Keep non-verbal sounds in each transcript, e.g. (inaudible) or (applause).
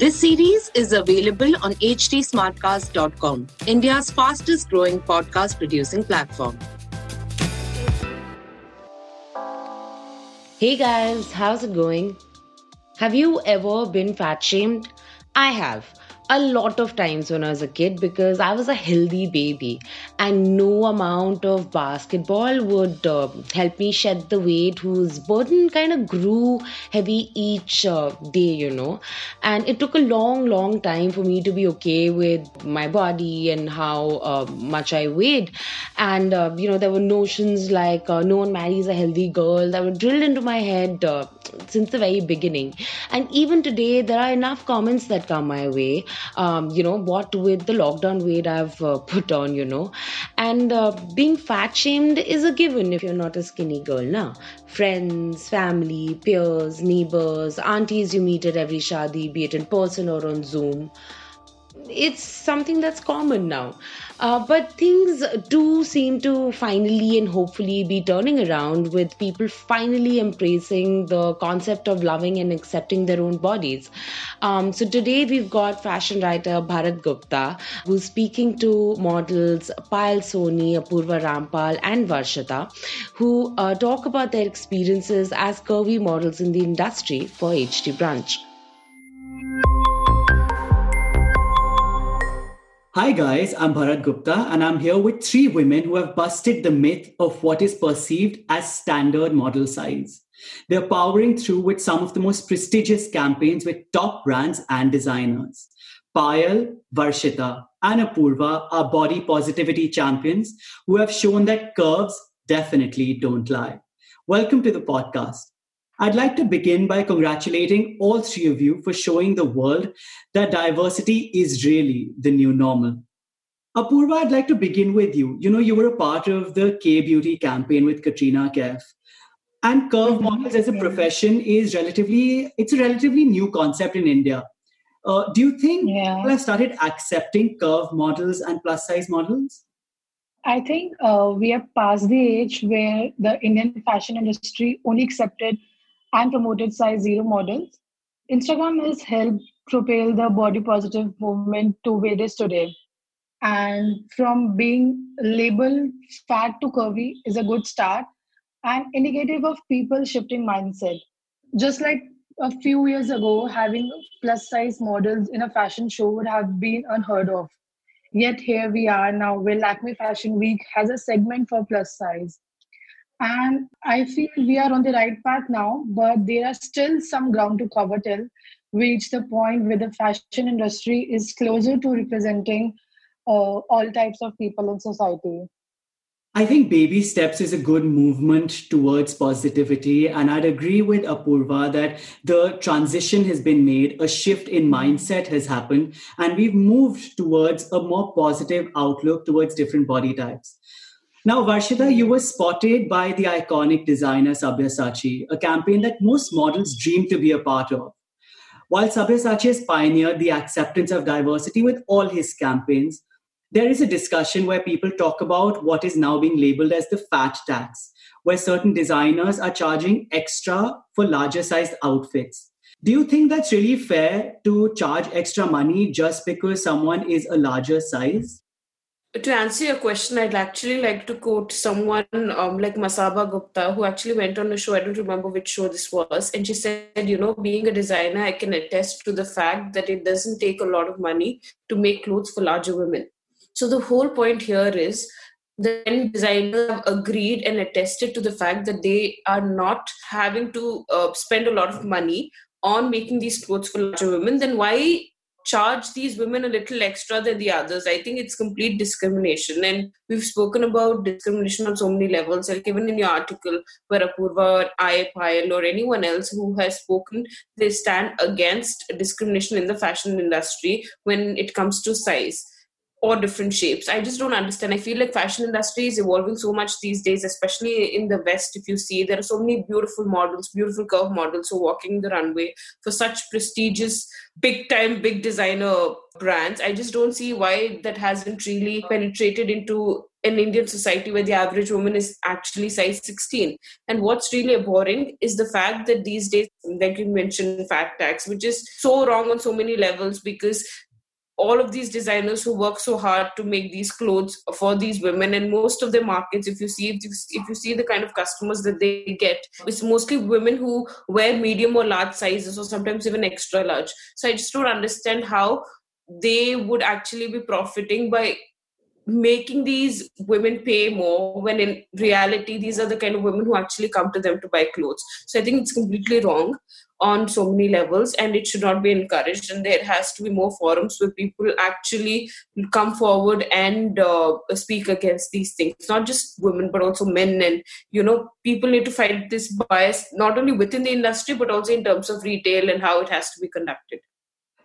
This series is available on htsmartcast.com, India's fastest growing podcast producing platform. Hey guys, how's it going? Have you ever been fat shamed? I have a lot of times when I was a kid because I was a healthy baby and no amount of basketball would uh, help me shed the weight whose burden kind of grew heavy each uh, day, you know. And it took a long, long time for me to be okay with my body and how uh, much I weighed. And, uh, you know, there were notions like uh, no one marries a healthy girl that were drilled into my head uh, since the very beginning. And even today, there are enough comments that come my way um, you know what with the lockdown weight i've uh, put on you know. And uh, being fat shamed is a given if you're not a skinny girl now friends family peers neighbors aunties you meet at every shadi be it in person or on zoom it's something that's common now. Uh, but things do seem to finally and hopefully be turning around with people finally embracing the concept of loving and accepting their own bodies. Um, so today we've got fashion writer Bharat Gupta who's speaking to models Payal Soni, Apoorva Rampal, and Varshita who uh, talk about their experiences as curvy models in the industry for HT Brunch. Hi guys, I'm Bharat Gupta and I'm here with three women who have busted the myth of what is perceived as standard model size. They're powering through with some of the most prestigious campaigns with top brands and designers. Payal, Varshita, and Apoorva are body positivity champions who have shown that curves definitely don't lie. Welcome to the podcast. I'd like to begin by congratulating all three of you for showing the world that diversity is really the new normal. Apoorva, I'd like to begin with you. You know, you were a part of the Kay Beauty campaign with Katrina Kaif. And curve mm-hmm. models as a profession is relatively, it's a relatively new concept in India. Uh, do you think yeah. people have started accepting curve models and plus size models? I think uh, we are past the age where the Indian fashion industry only accepted and promoted size zero models. Instagram has helped propel the body positive movement to where it is today. And from being labeled fat to curvy is a good start and indicative of people shifting mindset. Just like a few years ago, having plus size models in a fashion show would have been unheard of. Yet here we are now, where Lakme Fashion Week has a segment for plus size. And I feel we are on the right path now, but there are still some ground to cover till we reach the point where the fashion industry is closer to representing uh, all types of people in society. I think baby steps is a good movement towards positivity. And I'd agree with Apoorva that the transition has been made, a shift in mindset has happened, and we've moved towards a more positive outlook towards different body types. Now, Varshita, you were spotted by the iconic designer Sabyasachi, a campaign that most models dream to be a part of. While Sabyasachi has pioneered the acceptance of diversity with all his campaigns, there is a discussion where people talk about what is now being labeled as the fat tax, where certain designers are charging extra for larger sized outfits. Do you think that's really fair to charge extra money just because someone is a larger size? To answer your question, I'd actually like to quote someone um, like Masaba Gupta, who actually went on a show. I don't remember which show this was. And she said, you know, being a designer, I can attest to the fact that it doesn't take a lot of money to make clothes for larger women. So the whole point here is then designers have agreed and attested to the fact that they are not having to uh, spend a lot of money on making these clothes for larger women, then why charge these women a little extra than the others? I think it's complete discrimination. And we've spoken about discrimination on so many levels. Like even in your article, where Apoorva or I, Payal, or anyone else who has spoken, they stand against discrimination in the fashion industry when it comes to size or different shapes. I just don't understand. I feel like fashion industry is evolving so much these days especially in the west. If you see there are so many beautiful models beautiful curve models who are walking the runway for such prestigious big time big designer brands. I just don't see why that hasn't really penetrated into an indian society where the average woman is actually size 16 and what's really abhorring is the fact that these days like you mentioned fat tax which is so wrong on so many levels because all of these designers who work so hard to make these clothes for these women and most of the markets if you see if you, if you see the kind of customers that they get it's mostly women who wear medium or large sizes or sometimes even extra large. So i just don't understand how they would actually be profiting by making these women pay more when in reality these are the kind of women who actually come to them to buy clothes. So i think it's completely wrong on so many levels and it should not be encouraged. And there has to be more forums where people actually come forward and uh, speak against these things. Not just women but also men. And you know people need to fight this bias not only within the industry but also in terms of retail and how it has to be conducted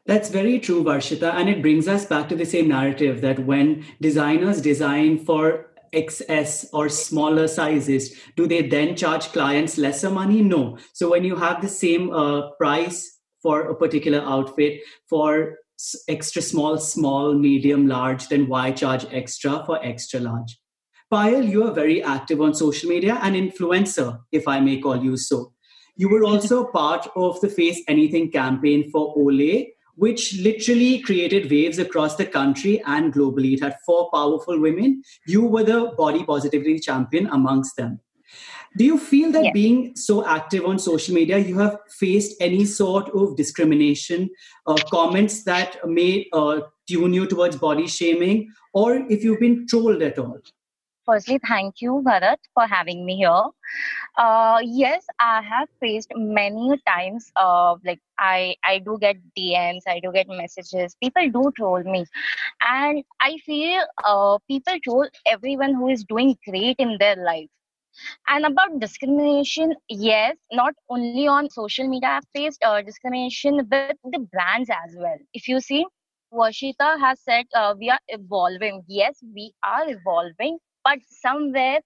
that's very true, Varshita. And it brings us back to the same narrative that when designers design for XS or smaller sizes, do they then charge clients lesser money? No. So when you have the same uh, price for a particular outfit for extra small, small, medium, large, then why charge extra for extra large? Payal, you are very active on social media, an influencer, if I may call you so. You were also part of the Face Anything campaign for Olay, which literally created waves across the country and globally. It had four powerful women. You were the body positivity champion amongst them. Do you feel that being so active on social media, you have faced any sort of discrimination, uh, comments that may uh, tune you towards body shaming, or if you've been trolled at all? Firstly, thank you, Bharat, for having me here. Uh, yes, I have faced many times. Uh, like I, I do get DMs, I do get messages. People do troll me, and I feel uh, people troll everyone who is doing great in their life. And about discrimination, yes, not only on social media, I've faced uh, discrimination with the brands as well. If you see, Varshita has said uh, we are evolving. Yes, we are evolving but somewhere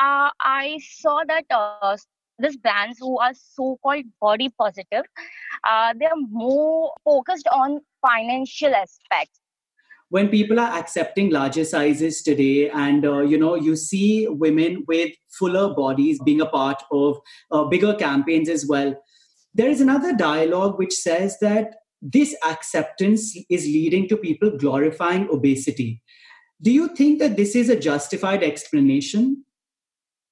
uh, i saw that uh, these brands who are so-called body positive uh, they're more focused on financial aspects. When people are accepting larger sizes today and uh, you know you see women with fuller bodies being a part of uh, bigger campaigns as well there is another dialogue which says that this acceptance is leading to people glorifying obesity do you think that this is a justified explanation?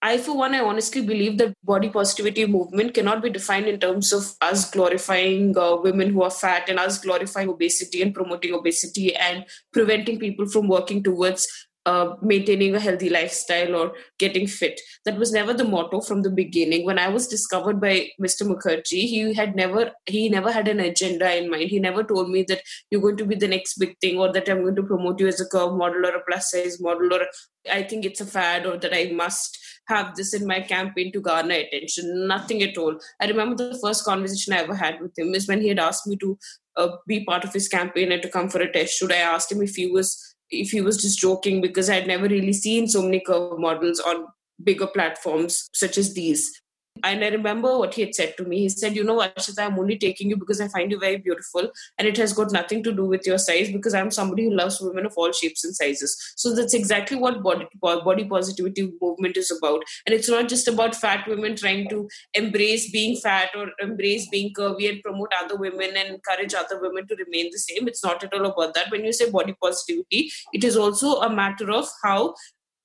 I, for one, I honestly believe that body positivity movement cannot be defined in terms of us glorifying uh, women who are fat and us glorifying obesity and promoting obesity and preventing people from working towards uh, maintaining a healthy lifestyle or getting fit. That was never the motto from the beginning. When I was discovered by Mr. Mukherjee, he had never he never had an agenda in mind. He never told me that you're going to be the next big thing or that I'm going to promote you as a curve model or a plus size model or I think it's a fad or that I must have this in my campaign to garner attention. Nothing at all. I remember the first conversation I ever had with him is when he had asked me to uh, be part of his campaign and to come for a test shoot. I asked him if he was if he was just joking because I'd never really seen so many curve models on bigger platforms such as these. And I remember what he had said to me. He said, You know, Ashita, I'm only taking you because I find you very beautiful. And it has got nothing to do with your size because I'm somebody who loves women of all shapes and sizes. So that's exactly what body, body positivity movement is about. And it's not just about fat women trying to embrace being fat or embrace being curvy and promote other women and encourage other women to remain the same. It's not at all about that. When you say body positivity, it is also a matter of how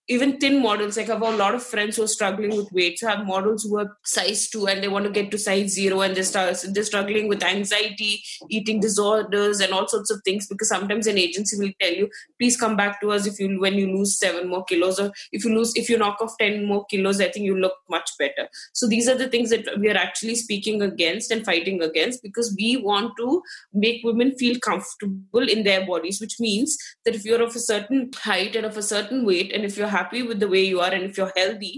even thin models. Like I have a lot of friends who are struggling with weight. So I have models who are size two and they want to get to size zero and they start they're struggling with anxiety, eating disorders, and all sorts of things. Because sometimes an agency will tell you, please come back to us if you when you lose seven more kilos, or if you lose if you knock off ten more kilos, I think you look much better. So these are the things that we are actually speaking against and fighting against because we want to make women feel comfortable in their bodies, which means that if you're of a certain height and of a certain weight, and if you're happy with the way you are and if you're healthy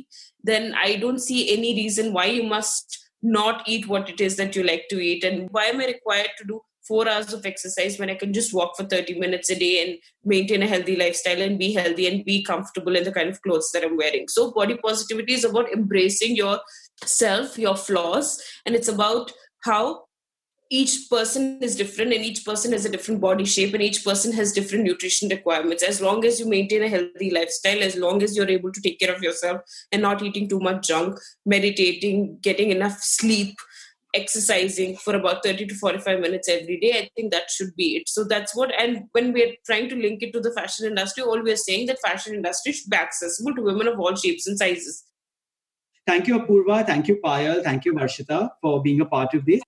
then i don't see any reason why you must not eat what it is that you like to eat. And why am i required to do four hours of exercise when i can just walk for 30 minutes a day and maintain a healthy lifestyle and be healthy and be comfortable in the kind of clothes that i'm wearing? So body positivity is about embracing yourself your flaws and it's about how each person is different and each person has a different body shape and each person has different nutrition requirements. As long as you maintain a healthy lifestyle as long as you're able to take care of yourself and not eating too much junk meditating getting enough sleep exercising for about 30 to 45 minutes every day i think that should be it. So that's what and when we're trying to link it to the fashion industry all we're saying that fashion industry should be accessible to women of all shapes and sizes. Thank you apoorva. Thank you payal. Thank you varshita for being a part of this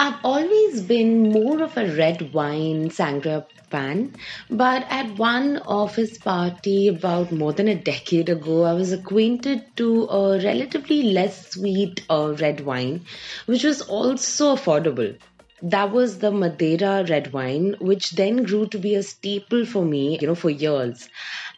I've always been more of a red wine sangria fan, but at one office party about more than a decade ago, I was acquainted to a relatively less sweet uh, red wine, which was also affordable. That was the Madera red wine, which then grew to be a staple for me, you know, for years.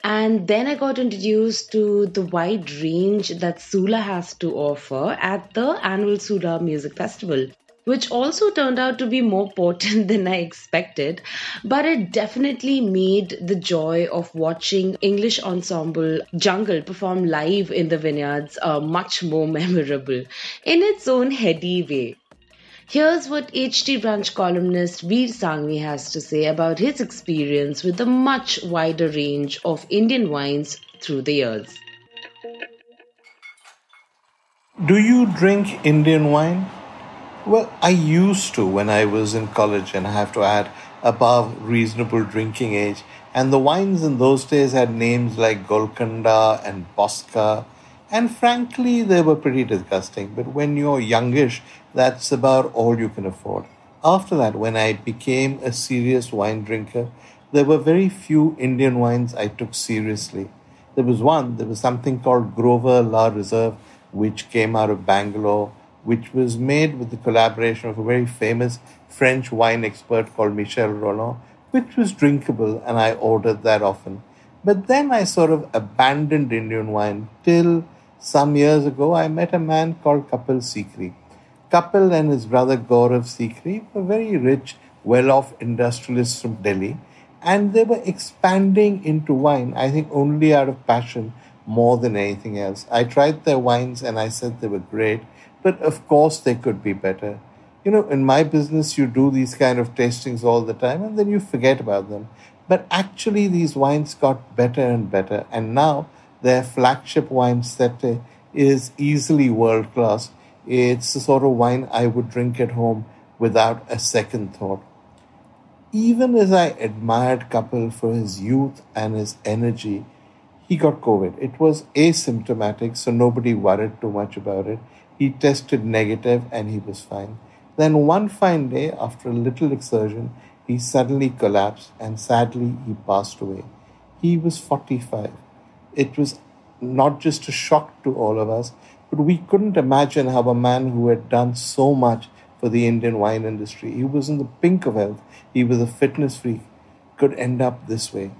And then I got introduced to the wide range that Sula has to offer at the annual Sula Music Festival which also turned out to be more potent (laughs) than I expected. But it definitely made the joy of watching English ensemble Jungle perform live in the vineyards uh, much more (laughs) memorable in its own heady way. Here's what HT Brunch columnist Vir Sanghvi has to say about his experience with a much wider range of Indian wines through the years. Do you drink Indian wine? Well, I used to when I was in college, and I have to add, above reasonable drinking age. And the wines in those days had names like Golconda and Bosca, and frankly, they were pretty disgusting. But when you're youngish, that's about all you can afford. After that, when I became a serious wine drinker, there were very few Indian wines I took seriously. There was one, there was something called Grover La Reserve, which came out of Bangalore which was made with the collaboration of a very famous French wine expert called Michel Rolland, which was drinkable, and I ordered that often. But then I sort of abandoned Indian wine till some years ago I met a man called Kapil Sekhri. Kapil and his brother Gaurav Sekhri were very rich, well off industrialists from Delhi, and they were expanding into wine, I think only out of passion more than anything else. I tried their wines and I said they were great but of course they could be better. You know, in my business, you do these kind of tastings all the time and then you forget about them. But actually, these wines got better and better, and now their flagship wine, Sette, is easily world class. It's the sort of wine I would drink at home without a second thought. Even as I admired Kapil for his youth and his energy, he got COVID. It was asymptomatic, so nobody worried too much about it. He tested negative and he was fine. Then one fine day, after a little exertion, he suddenly collapsed and sadly he passed away. He was 45. It was not just a shock to all of us, but we couldn't imagine how a man who had done so much for the Indian wine industry, he was in the pink of health, he was a fitness freak, could end up this way.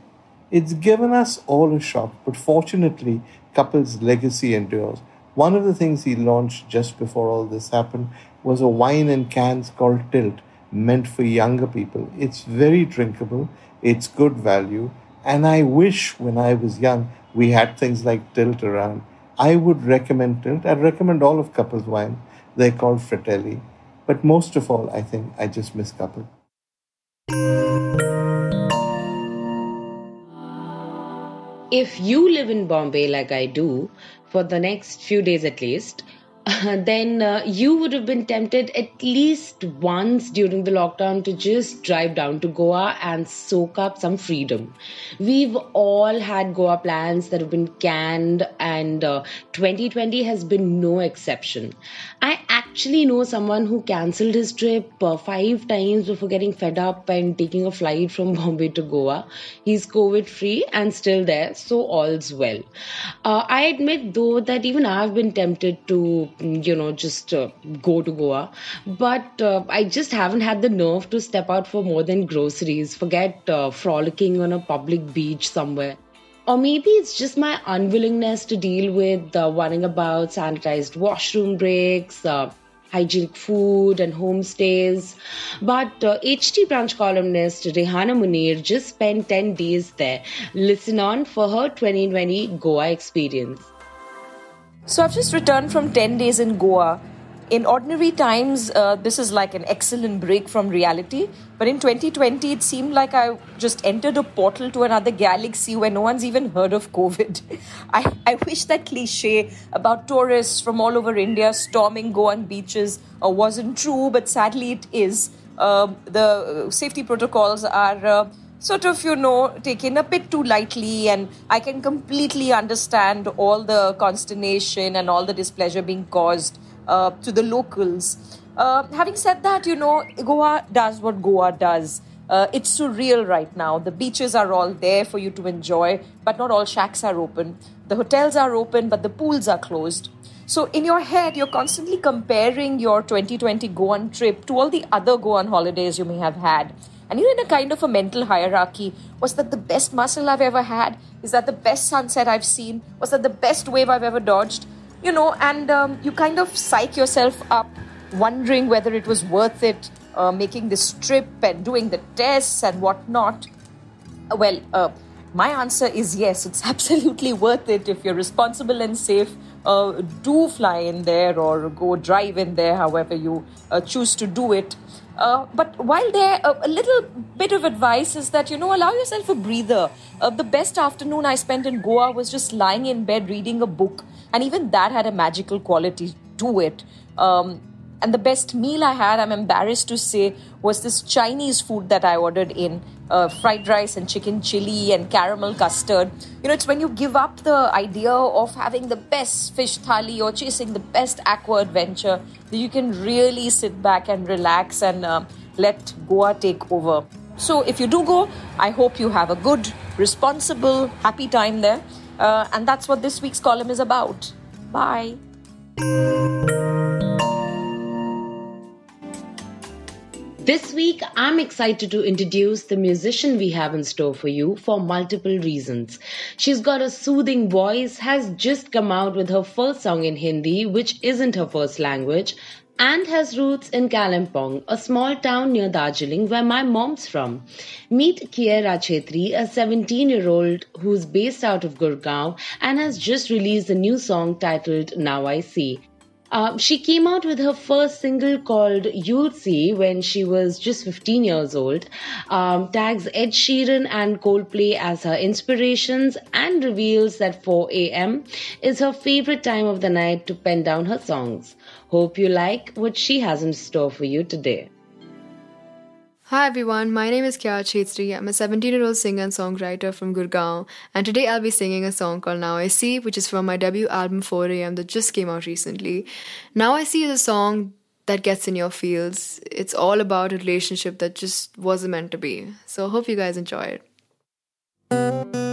It's given us all a shock, but fortunately, Kapil's legacy endures. One of the things he launched just before all this happened was a wine in cans called Tilt, meant for younger people. It's very drinkable, it's good value, and I wish when I was young we had things like Tilt around. I would recommend Tilt. I'd recommend all of Kapil's wine. They're called Fratelli. But most of all, I think I just miss Couple. If you live in Bombay like I do, for the next few days at least, then uh, you would have been tempted at least once during the lockdown to just drive down to Goa and soak up some freedom. We've all had Goa plans that have been canned, and uh, 2020 has been no exception. I actually know someone who cancelled his trip uh, five times before getting fed up and taking a flight from (laughs) Bombay to Goa. He's COVID free and still there, so all's well. Uh, I admit though that even I've been tempted to you know just uh, go to goa but uh, i just haven't had the nerve to step out for more than groceries forget uh, frolicking on a public beach somewhere or maybe it's just my unwillingness to deal with uh, worrying about sanitized washroom breaks uh, hygienic food and homestays. But uh, HT Brunch columnist Rehana Munir just spent 10 days there. Listen on for her 2020 Goa experience. So I've just returned from 10 days in Goa. In ordinary times, uh, this is like an excellent break from reality. But in 2020, it seemed like I just entered a portal to another galaxy where no one's even heard of COVID. (laughs) I, I wish that cliche about tourists from all over India storming Goan beaches uh, wasn't true, but sadly it is. Uh, the safety protocols are uh, sort of, you know, taken a bit too lightly. And I can completely understand all the consternation and all the displeasure being caused uh, to the locals. Uh, having said that, you know, Goa does what Goa does. Uh, it's surreal right now. The beaches are all there for you to enjoy, but not all shacks are open. The hotels are open, but the pools are closed. So, in your head, you're constantly comparing your 2020 Goan trip to all the other Goan holidays you may have had. And you're in a kind of a mental hierarchy. Was that the best mussel I've ever had? Is that the best sunset I've seen? Was that the best wave I've ever dodged? You know, and um, you kind of psych yourself up, wondering whether it was worth it, uh, making this trip and doing the tests and whatnot. Well, uh, my answer is yes, it's (laughs) absolutely worth it if you're responsible and safe. Uh, do fly in there or go drive in there, however you uh, choose to do it. Uh, but while there, a little bit of advice is that, you know, allow yourself a breather. Uh, the best afternoon I spent in Goa was just lying in bed reading a book. And even that had a magical quality to it. Um, and the best meal I had, I'm embarrassed to say, was this Chinese food that I ordered in uh, fried rice and chicken chili and caramel custard. You know, it's when you give up the idea of having the best fish thali or chasing the best aqua adventure that you can really sit back and relax and uh, let Goa take over. So, if you do go, I hope you have a good, responsible, happy time there. Uh, and that's what this week's column is about. Bye. This week, I'm excited to introduce the musician we have in store for you for multiple reasons. She's got a soothing voice, has just come out with her first song in Hindi, which isn't her first language, and has roots in Kalimpong, a small town near Darjeeling where my mom's from. Meet Kiara Chettri, a 17 year old who's based out of Gurgaon and has just released a new song titled Now I See. Uh, she came out with her first single called You'll See when she was just 15 years old, um, tags Ed Sheeran and Coldplay as her inspirations, and reveals that 4 a.m. is her favorite time of the night to pen down her songs. Hope you like what she has in store for you today. Hi everyone, my name is Kiara Chettri. I'm a 17 year old singer and songwriter from Gurgaon, and today I'll be singing a song called Now I See, which is from my debut album 4am that just came out recently. Now I See is a song that gets in your feels. It's all about a relationship that just wasn't meant to be. So hope you guys enjoy it.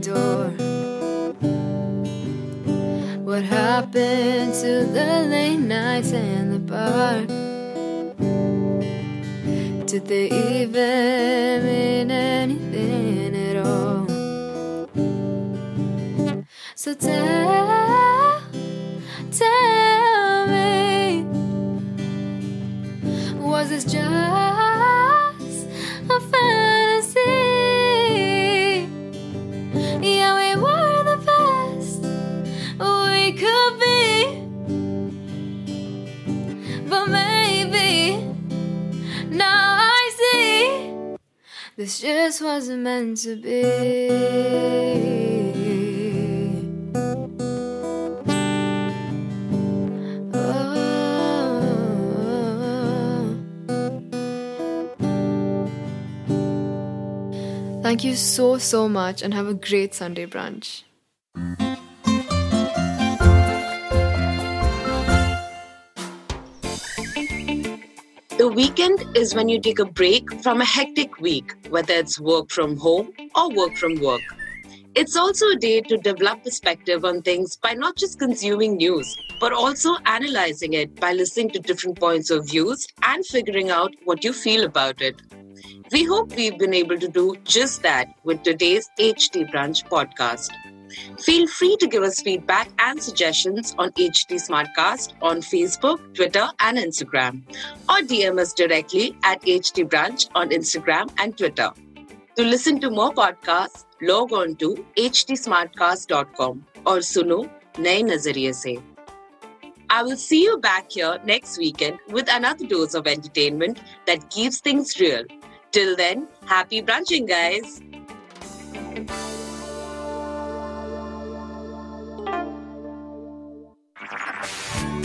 Door. What happened to the late nights and the bar? Did they even mean anything at all? So tell, This just wasn't meant to be. Oh. Thank you so, so much and have a great Sunday brunch. The weekend is when you take a break from a hectic week, whether it's work from home or work from work. It's also a day to develop perspective on things by not just consuming news, but also analyzing it by listening to different points of views and figuring out what you feel about it. We hope we've been able to do just that with today's HT Brunch podcast. Feel free to give us feedback and suggestions on HT Smartcast on Facebook, Twitter, and Instagram, or DM us directly at HT Brunch on Instagram and Twitter. To listen to more podcasts, log on to htsmartcast.com Suno. सुनो नए se. I will see you back here next weekend with another dose of entertainment that keeps things real. Till then, happy brunching, guys!